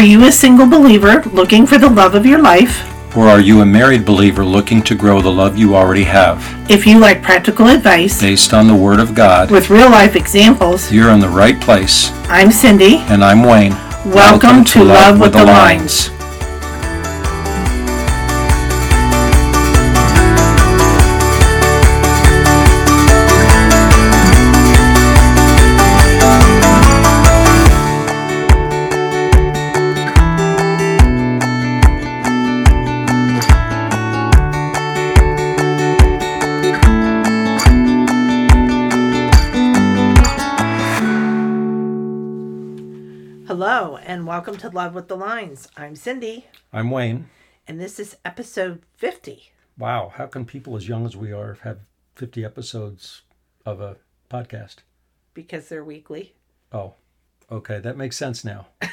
Are you a single believer looking for the love of your life? Or are you a married believer looking to grow the love you already have? If you like practical advice Based on the Word of God, with real life examples, you're in the right place. I'm Cindy. And I'm Wayne. Welcome, to, Love with the Lines. Hello, welcome to Love with the Lines. I'm Cindy, I'm Wayne. and this is episode 50 Wow, how can people as young as we are have 50 episodes of a podcast? because they're weekly. Oh, okay, that makes sense now.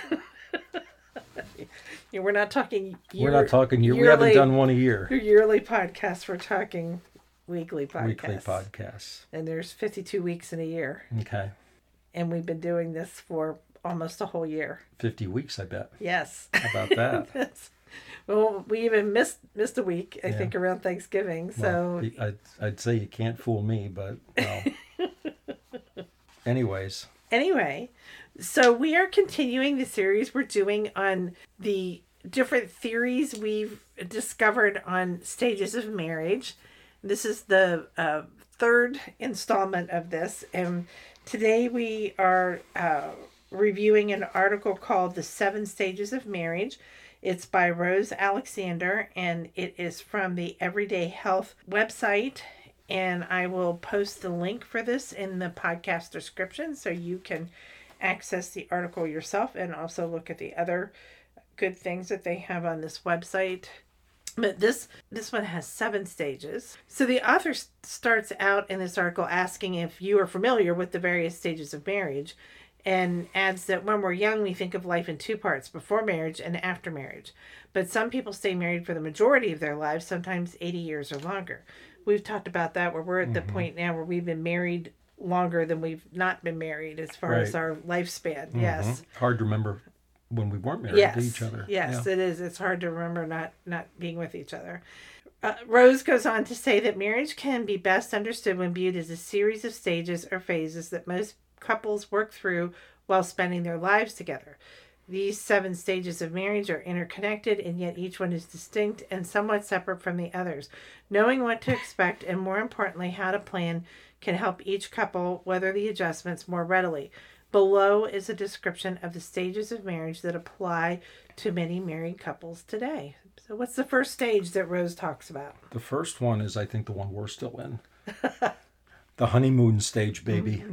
Yeah, we're not talking. year, We're not talking year. We haven't done one a year. Yearly podcast. We're talking weekly podcasts. Weekly podcasts. And there's 52 weeks in a year, Okay, and we've been doing this for almost a whole year. 50 weeks, I bet. Yes. How about that? That's- well, we even missed missed a week. I Yeah. think around Thanksgiving. So Well, I'd, I'd say you can't fool me, but well. Anyways, Anyway, so we are continuing the series we're doing on the different theories we've discovered on stages of marriage. This is the uh, third installment of this, and today we are uh, reviewing an article called The Seven Stages of Marriage. It's by Rose Alexander, and it is from the Everyday Health website and I will post the link for this in the podcast description so you can access the article yourself and also look at the other good things that they have on this website. But this this one has seven stages. So the author starts out in this article asking if you are familiar with the various stages of marriage and adds that when we're young we think of life in two parts, before marriage and after marriage. But some people stay married for the majority of their lives, sometimes 80 years or longer. We've talked about that where we're at the point now where we've been married longer than we've not been married as far as our lifespan. Yes. hard to remember when we weren't married Yes. to each other. Yes, Yeah. it is. It's hard to remember not not being with each other. Uh, Rose goes on to say that marriage can be best understood when viewed as a series of stages or phases that most couples work through while spending their lives together. These seven stages of marriage are interconnected, and yet each one is distinct and somewhat separate from the others. Knowing what to expect and, more importantly, how to plan can help each couple weather the adjustments more readily. Below is a description of the stages of marriage that apply to many married couples today. So, what's the first stage that Rose talks about? The first one is, I think, the one we're still in. the honeymoon stage, baby.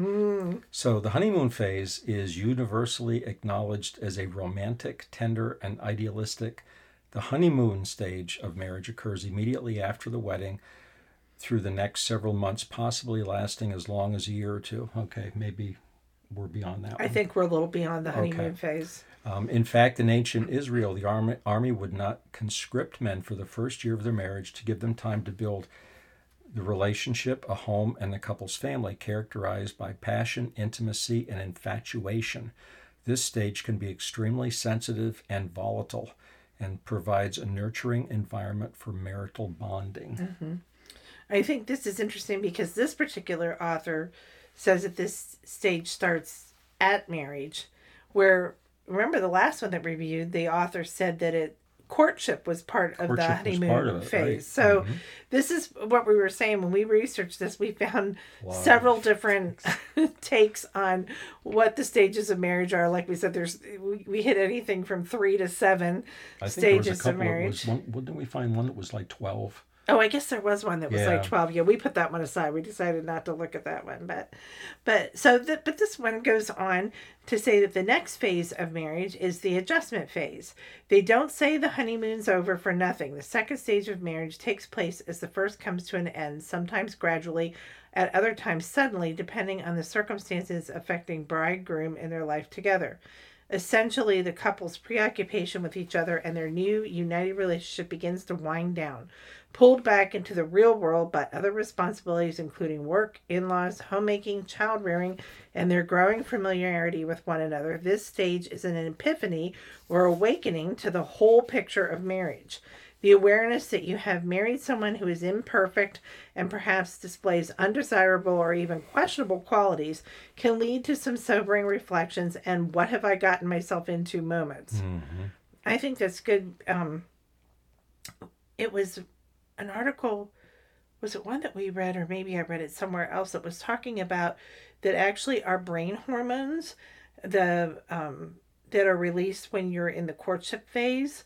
So, the honeymoon phase is universally acknowledged as a romantic, tender, and idealistic. The honeymoon stage of marriage occurs immediately after the wedding through the next several months, possibly lasting as long as a year or two. Okay, maybe we're beyond that I one. think we're a little beyond the honeymoon phase. Um, in fact, in ancient Israel, the army, army would not conscript men for the first year of their marriage to give them time to build the relationship, a home, and the couple's family, characterized by passion, intimacy, and infatuation. This stage can be extremely sensitive and volatile and provides a nurturing environment for marital bonding. Mm-hmm. I think this is interesting because this particular author says that this stage starts at marriage, where remember the last one that we reviewed, the author said that it courtship was part of the Courtship was honeymoon of it, phase. right. So Mhm. this is what we were saying when we researched this. We found Wow. several different takes on what the stages of marriage are. Like we said, there's we, we hit anything from three to seven I think there was a stages of marriage. was one, didn't we find one that was like 12? Oh, I guess there was one that was like twelve. Yeah, we put that one aside. We decided not to look at that one, but, but so that but this one goes on to say that the next phase of marriage is the adjustment phase. They don't say the honeymoon's over for nothing. The second stage of marriage takes place as the first comes to an end, sometimes gradually, at other times suddenly, depending on the circumstances affecting bridegroom and their life together. Essentially, the couple's preoccupation with each other and their new united relationship begins to wind down. Pulled back into the real world by other responsibilities, including work, in laws, homemaking, child rearing, and their growing familiarity with one another. This stage is an epiphany or awakening to the whole picture of marriage. The awareness that you have married someone who is imperfect and perhaps displays undesirable or even questionable qualities can lead to some sobering reflections and what have I gotten myself into moments. Mm-hmm. I think that's good. Um, it was an article, was it one that we read, or maybe I read it somewhere else that was talking about that actually our brain hormones, the um, that are released when you're in the courtship phase,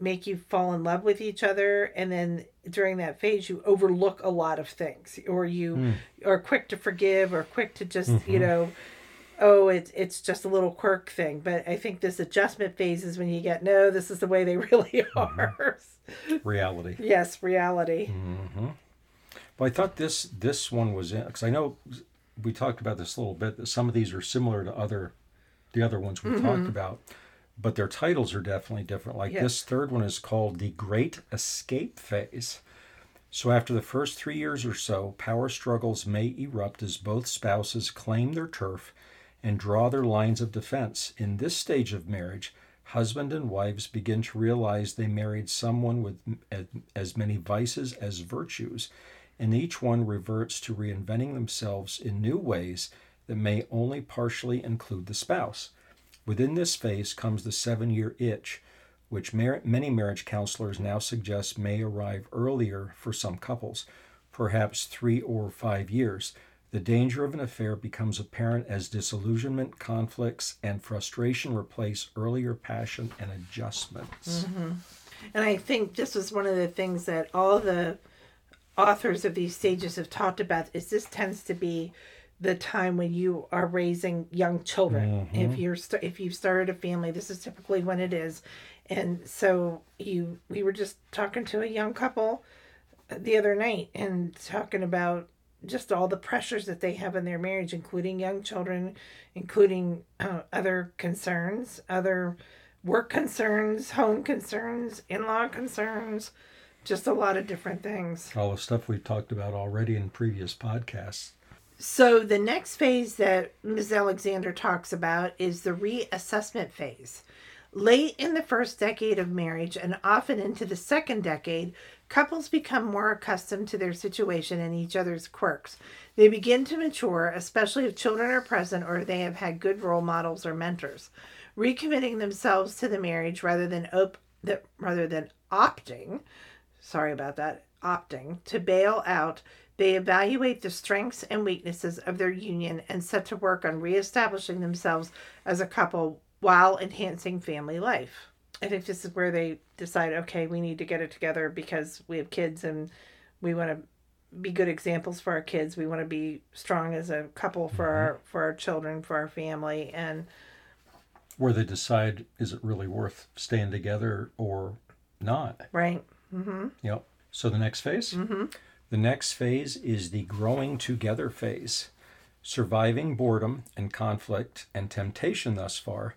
make you fall in love with each other, and then during that phase you overlook a lot of things, or you Mm. are quick to forgive, or quick to just you Mhm. know oh it's it's just a little quirk thing but i think this adjustment phase is when you get no this is the way they really are Reality. yes reality Mm-hmm. Well, I thought this this one was in because I know we talked about this a little bit that some of these are similar to other the other ones we talked about, but their titles are definitely different. Like Yes. this third one is called the Great Escape Phase. So after the first three years or so, power struggles may erupt as both spouses claim their turf and draw their lines of defense. In this stage of marriage, husband and wives begin to realize they married someone with as many vices as virtues, and each one reverts to reinventing themselves in new ways that may only partially include the spouse. Within this phase comes the seven year itch, which many marriage counselors now suggest may arrive earlier for some couples, perhaps three or five years. The danger of an affair becomes apparent as disillusionment, conflicts, and frustration replace earlier passion and adjustments. Mm-hmm. and i think this was one of the things that all the authors of these stages have talked about is this tends to be the time when you are raising young children. Mm-hmm. If you're st- if you've started a family this is typically when it is. And so you we were just talking to a young couple the other night and talking about just all the pressures that they have in their marriage including young children including uh, other concerns other work concerns home concerns in-law concerns just a lot of different things All the stuff we've talked about already in previous podcasts. So the next phase that Ms. Alexander talks about is the reassessment phase. Late in the first decade of marriage and often into the second decade, couples become more accustomed to their situation and each other's quirks. They begin to mature, especially if children are present or they have had good role models or mentors. Recommitting themselves to the marriage rather than op- that rather than opting, sorry about that, opting to bail out, they evaluate the strengths and weaknesses of their union and set to work on reestablishing themselves as a couple while enhancing family life. I think this is where they decide, okay, we need to get it together because we have kids and we want to be good examples for our kids. We want to be strong as a couple for our for our children, for our family, and Where they decide is it really worth staying together or not? right. Mm-hmm. Yep. So the next phase? Mm-hmm. The next phase is the growing together phase. Surviving boredom and conflict and temptation thus far,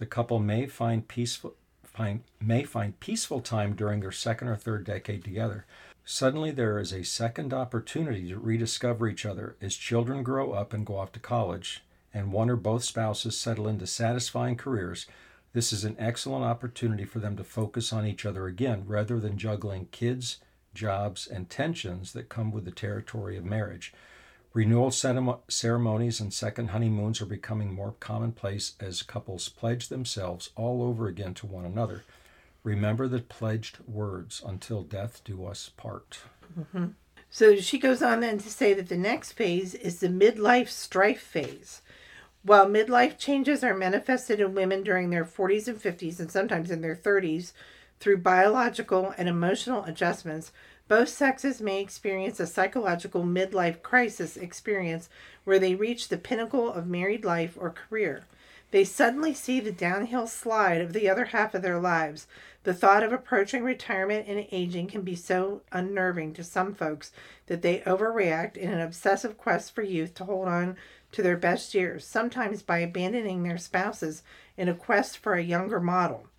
the couple may find peaceful find, may find peaceful time during their second or third decade together. Suddenly there is a second opportunity to rediscover each other as children grow up and go off to college and one or both spouses settle into satisfying careers. This is an excellent opportunity for them to focus on each other again rather than juggling kids, jobs, and tensions that come with the territory of marriage. Renewal ceremonies and second honeymoons are becoming more commonplace as couples pledge themselves all over again to one another. Remember the pledged words until death do us part. Mm-hmm. So she goes on then to say that the next phase is the midlife strife phase. While midlife changes are manifested in women during their 40s and 50s and sometimes in their 30s through biological and emotional adjustments, both sexes may experience a psychological midlife crisis experience where they reach the pinnacle of married life or career. They suddenly see the downhill slide of the other half of their lives. The thought of approaching retirement and aging can be so unnerving to some folks that they overreact in an obsessive quest for youth to hold on to their best years, sometimes by abandoning their spouses in a quest for a younger model.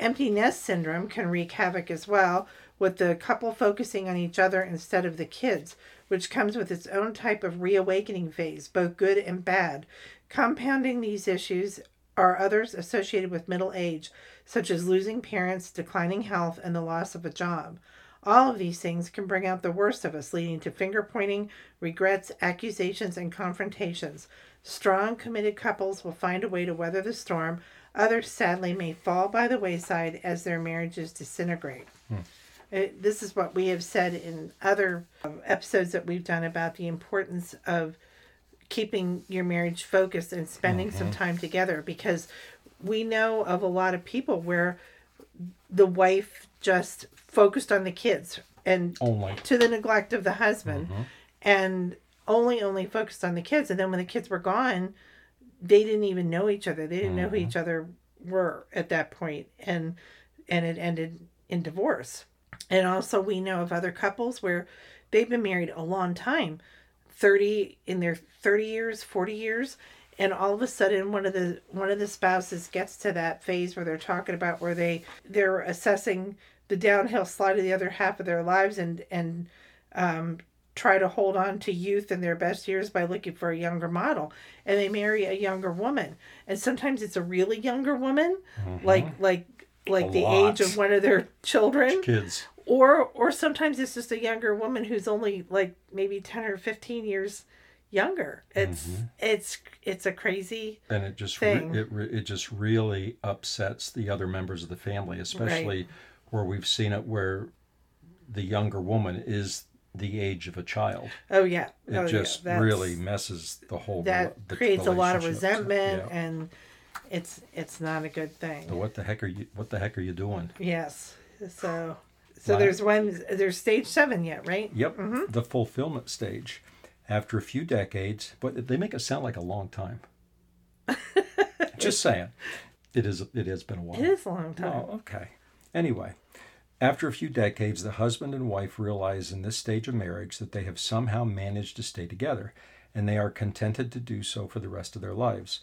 Empty nest syndrome can wreak havoc as well, with the couple focusing on each other instead of the kids, which comes with its own type of reawakening phase, both good and bad. Compounding these issues are others associated with middle age, such as losing parents, declining health, and the loss of a job. All of these things can bring out the worst of us, leading to finger pointing, regrets, accusations, and confrontations. Strong, committed couples will find a way to weather the storm. Others, sadly, may fall by the wayside as their marriages disintegrate. Hmm. It, this is what we have said in other um, episodes that we've done about the importance of keeping your marriage focused and spending some mm-hmm. time together because we know of a lot of people where the wife just focused on the kids and Only. to the neglect of the husband mm-hmm. and only only focused on the kids and then when the kids were gone they didn't even know each other. They didn't know who each other were at that point and and it ended in divorce. And also we know of other couples where they've been married a long time 30 in their 30 years 40 years and all of a sudden one of the one of the spouses gets to that phase where they're talking about where they they're assessing the downhill slide of the other half of their lives and and um, try to hold on to youth in their best years by looking for a younger model and they marry a younger woman and sometimes it's a really younger woman mm-hmm. like like like A the lot. age of one of their children Kids. or or sometimes it's just a younger woman who's only like maybe 10 or 15 years younger it's mm-hmm. it's it's a crazy and it just re- thing. it re- it just really upsets the other members of the family, especially where we've seen it where the younger woman is the age of a child. oh yeah It oh, just That's- really messes the whole. that rela- the creates a lot of resentment Yeah. and it's it's not a good thing So what the heck are you? What the heck are you doing? yes so so Right. there's one there's stage seven yet right Yep, Mm-hmm. the fulfillment stage. After a few decades, but they make it sound like a long time. Just saying, it is. It has been a while. it is a long time Oh, okay. Anyway, after a few decades, the husband and wife realize in this stage of marriage that they have somehow managed to stay together, and they are contented to do so for the rest of their lives.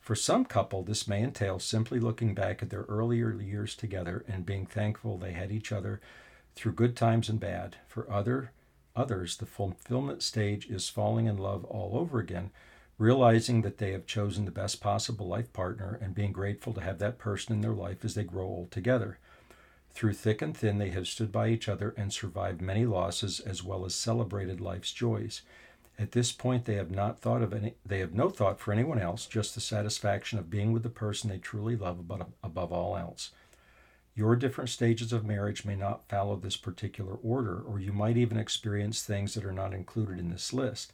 For some couple, this may entail simply looking back at their earlier years together and being thankful they had each other through good times and bad. For other others, the fulfillment stage is falling in love all over again, realizing that they have chosen the best possible life partner and being grateful to have that person in their life as they grow old together. Through thick and thin, they have stood by each other and survived many losses as well as celebrated life's joys. At this point, they have not thought of any. They have no thought for anyone else, just the satisfaction of being with the person they truly love above, above all else. Your different stages of marriage may not follow this particular order, or you might even experience things that are not included in this list.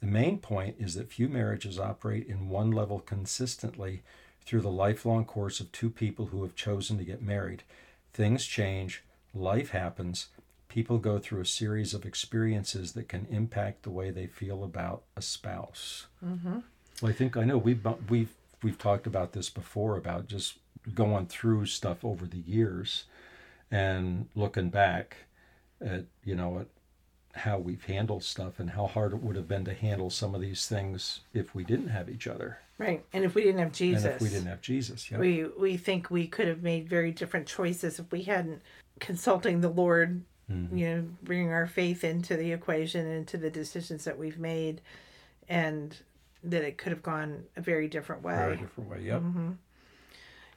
The main point is that few marriages operate in one level consistently through the lifelong course of two people who have chosen to get married. Things change, life happens, people go through a series of experiences that can impact the way they feel about a spouse. Mm-hmm. Well, I think I know we've we've we've talked about this before about just going through stuff over the years and looking back at you know at how we've handled stuff and how hard it would have been to handle some of these things if we didn't have each other right and if we didn't have jesus and if we didn't have Jesus. Yeah. we we think we could have made very different choices if we hadn't consulting the lord Mm-hmm. you know bringing our faith into the equation and into the decisions that we've made and that it could have gone a very different way Very different way. Yep.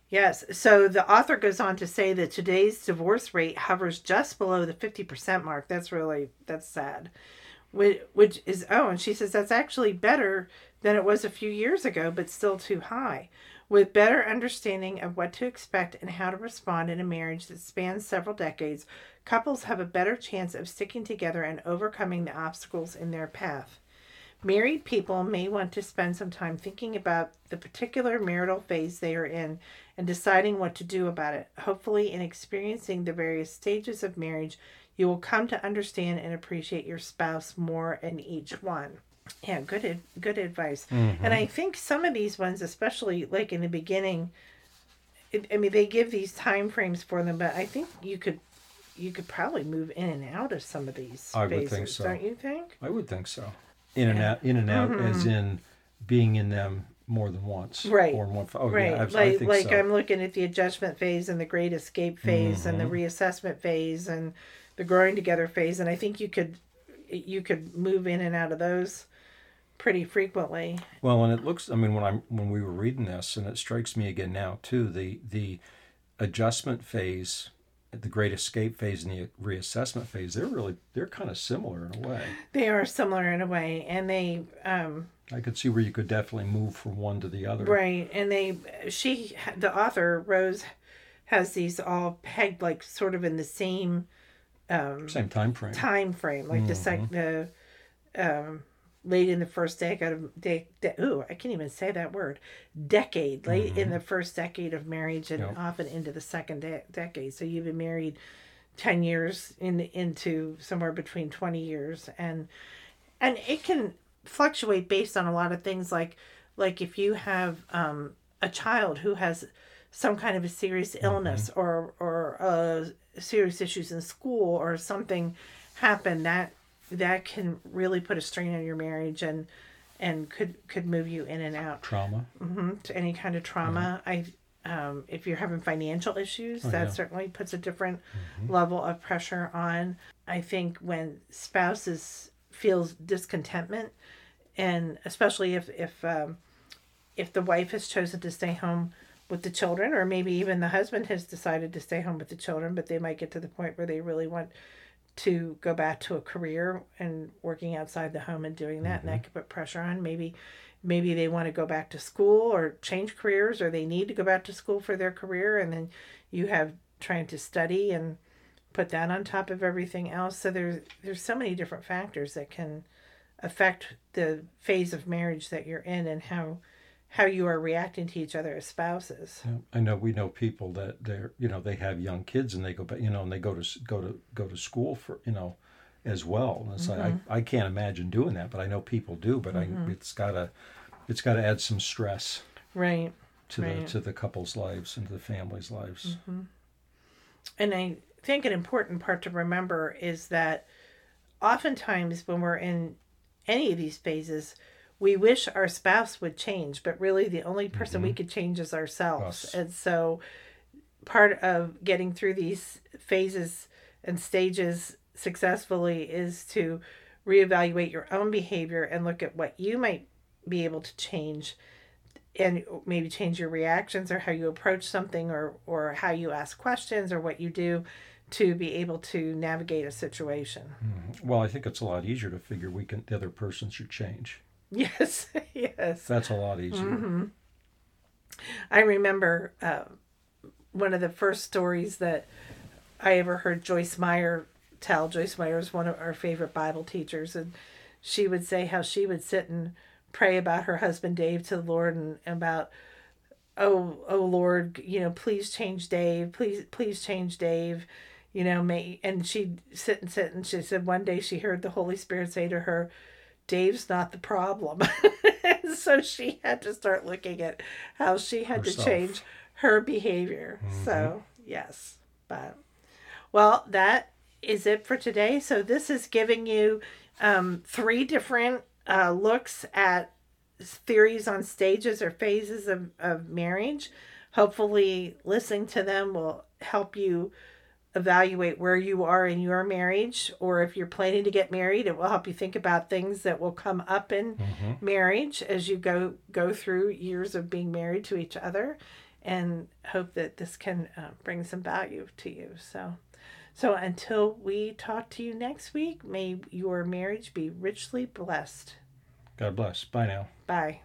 yes so the author goes on to say that today's divorce rate hovers just below the 50% mark that's really that's sad which, which is oh and she says that's actually better than it was a few years ago but still too high with better understanding of what to expect and how to respond in a marriage that spans several decades couples have a better chance of sticking together and overcoming the obstacles in their path Married people may want to spend some time thinking about the particular marital phase they are in and deciding what to do about it. Hopefully, in experiencing the various stages of marriage, you will come to understand and appreciate your spouse more in each one. Yeah, good ad- good advice. And I think some of these ones, especially like in the beginning, it, I mean, they give these time frames for them, but I think you could you could probably move in and out of some of these I would phases, think so. don't you think? I would think so. In and out, in and out, as Mm-hmm. in being in them more than once. Right. Or one. Oh, right. yeah, I, like I like so. I'm looking at the adjustment phase and the great escape phase and the Mm-hmm. reassessment phase and the growing together phase and I think you could you could move in and out of those pretty frequently. Well, and it looks. I mean, when I'm when we were reading this, and it strikes me again now too. The the adjustment phase, the great escape phase, and the reassessment phase. They're really they're kind of similar in a way. They are similar in a way and they um I could see where you could definitely move from one to the other. Right, and they she the author Rose has these all pegged like sort of in the same um, Same time frame. time frame, like the sec the um, late in the first decade of de, de, ooh I can't even say that word decade late in the first decade of marriage and Yep. often into the second de- decade. So you've been married ten years in into somewhere between twenty years and and it can fluctuate based on a lot of things like like if you have um, a child who has some kind of a serious illness or or uh, serious issues in school or something happened that that can really put a strain on your marriage and and could could move you in and out Trauma. mm-hmm, to any kind of trauma. I um, if you're having financial issues, that yeah. certainly puts a different level of pressure on. I think when spouses feels discontentment, and especially if if um, if the wife has chosen to stay home with the children, or maybe even the husband has decided to stay home with the children, but they might get to the point where they really want to go back to a career and working outside the home and doing that, and that mm-hmm. could put pressure on. Maybe, maybe they want to go back to school or change careers, or they need to go back to school for their career, and then you have trying to study and put that on top of everything else. So there's there's so many different factors that can affect the phase of marriage that you're in and how how you are reacting to each other as spouses. Yeah, I know we know people that they're you know they have young kids and they go back you know and they go to go to go to school for you know as well. And it's like I, mm-hmm. I can't imagine doing that, but I know people do. But I mm-hmm. it's gotta it's gotta add some stress Right. to Right. the to the couple's lives and to the family's lives. Mm-hmm. And I think an important part to remember is that oftentimes when we're in any of these phases, we wish our spouse would change, but really the only person we mm-hmm. could change is ourselves. Us. And so part of getting through these phases and stages successfully is to reevaluate your own behavior and look at what you might be able to change and maybe change your reactions or how you approach something or or how you ask questions or what you do to be able to navigate a situation. Mm-hmm. Well, I think it's a lot easier to figure we can the other person should change. Yes, yes. That's a lot easier. I remember uh, one of the first stories that I ever heard Joyce Meyer tell. Joyce Meyer is one of our favorite Bible teachers, and she would say how she would sit and pray about her husband Dave to the Lord and about oh oh Lord, you know, please change Dave, please please change Dave, you know, may and she'd sit and sit and she said one day she heard the Holy Spirit say to her, Dave's not the problem. so she had to start looking at how she had Herself. to change her behavior. So yes. But well, that is it for today. So this is giving you um, three different uh, looks at theories on stages or phases of, of marriage. Hopefully, listening to them will help you evaluate where you are in your marriage, or if you're planning to get married, it will help you think about things that will come up in marriage as you go go through years of being married to each other, and hope that this can uh, bring some value to you. So. So until we talk to you next week, may your marriage be richly blessed. God bless. Bye now. Bye.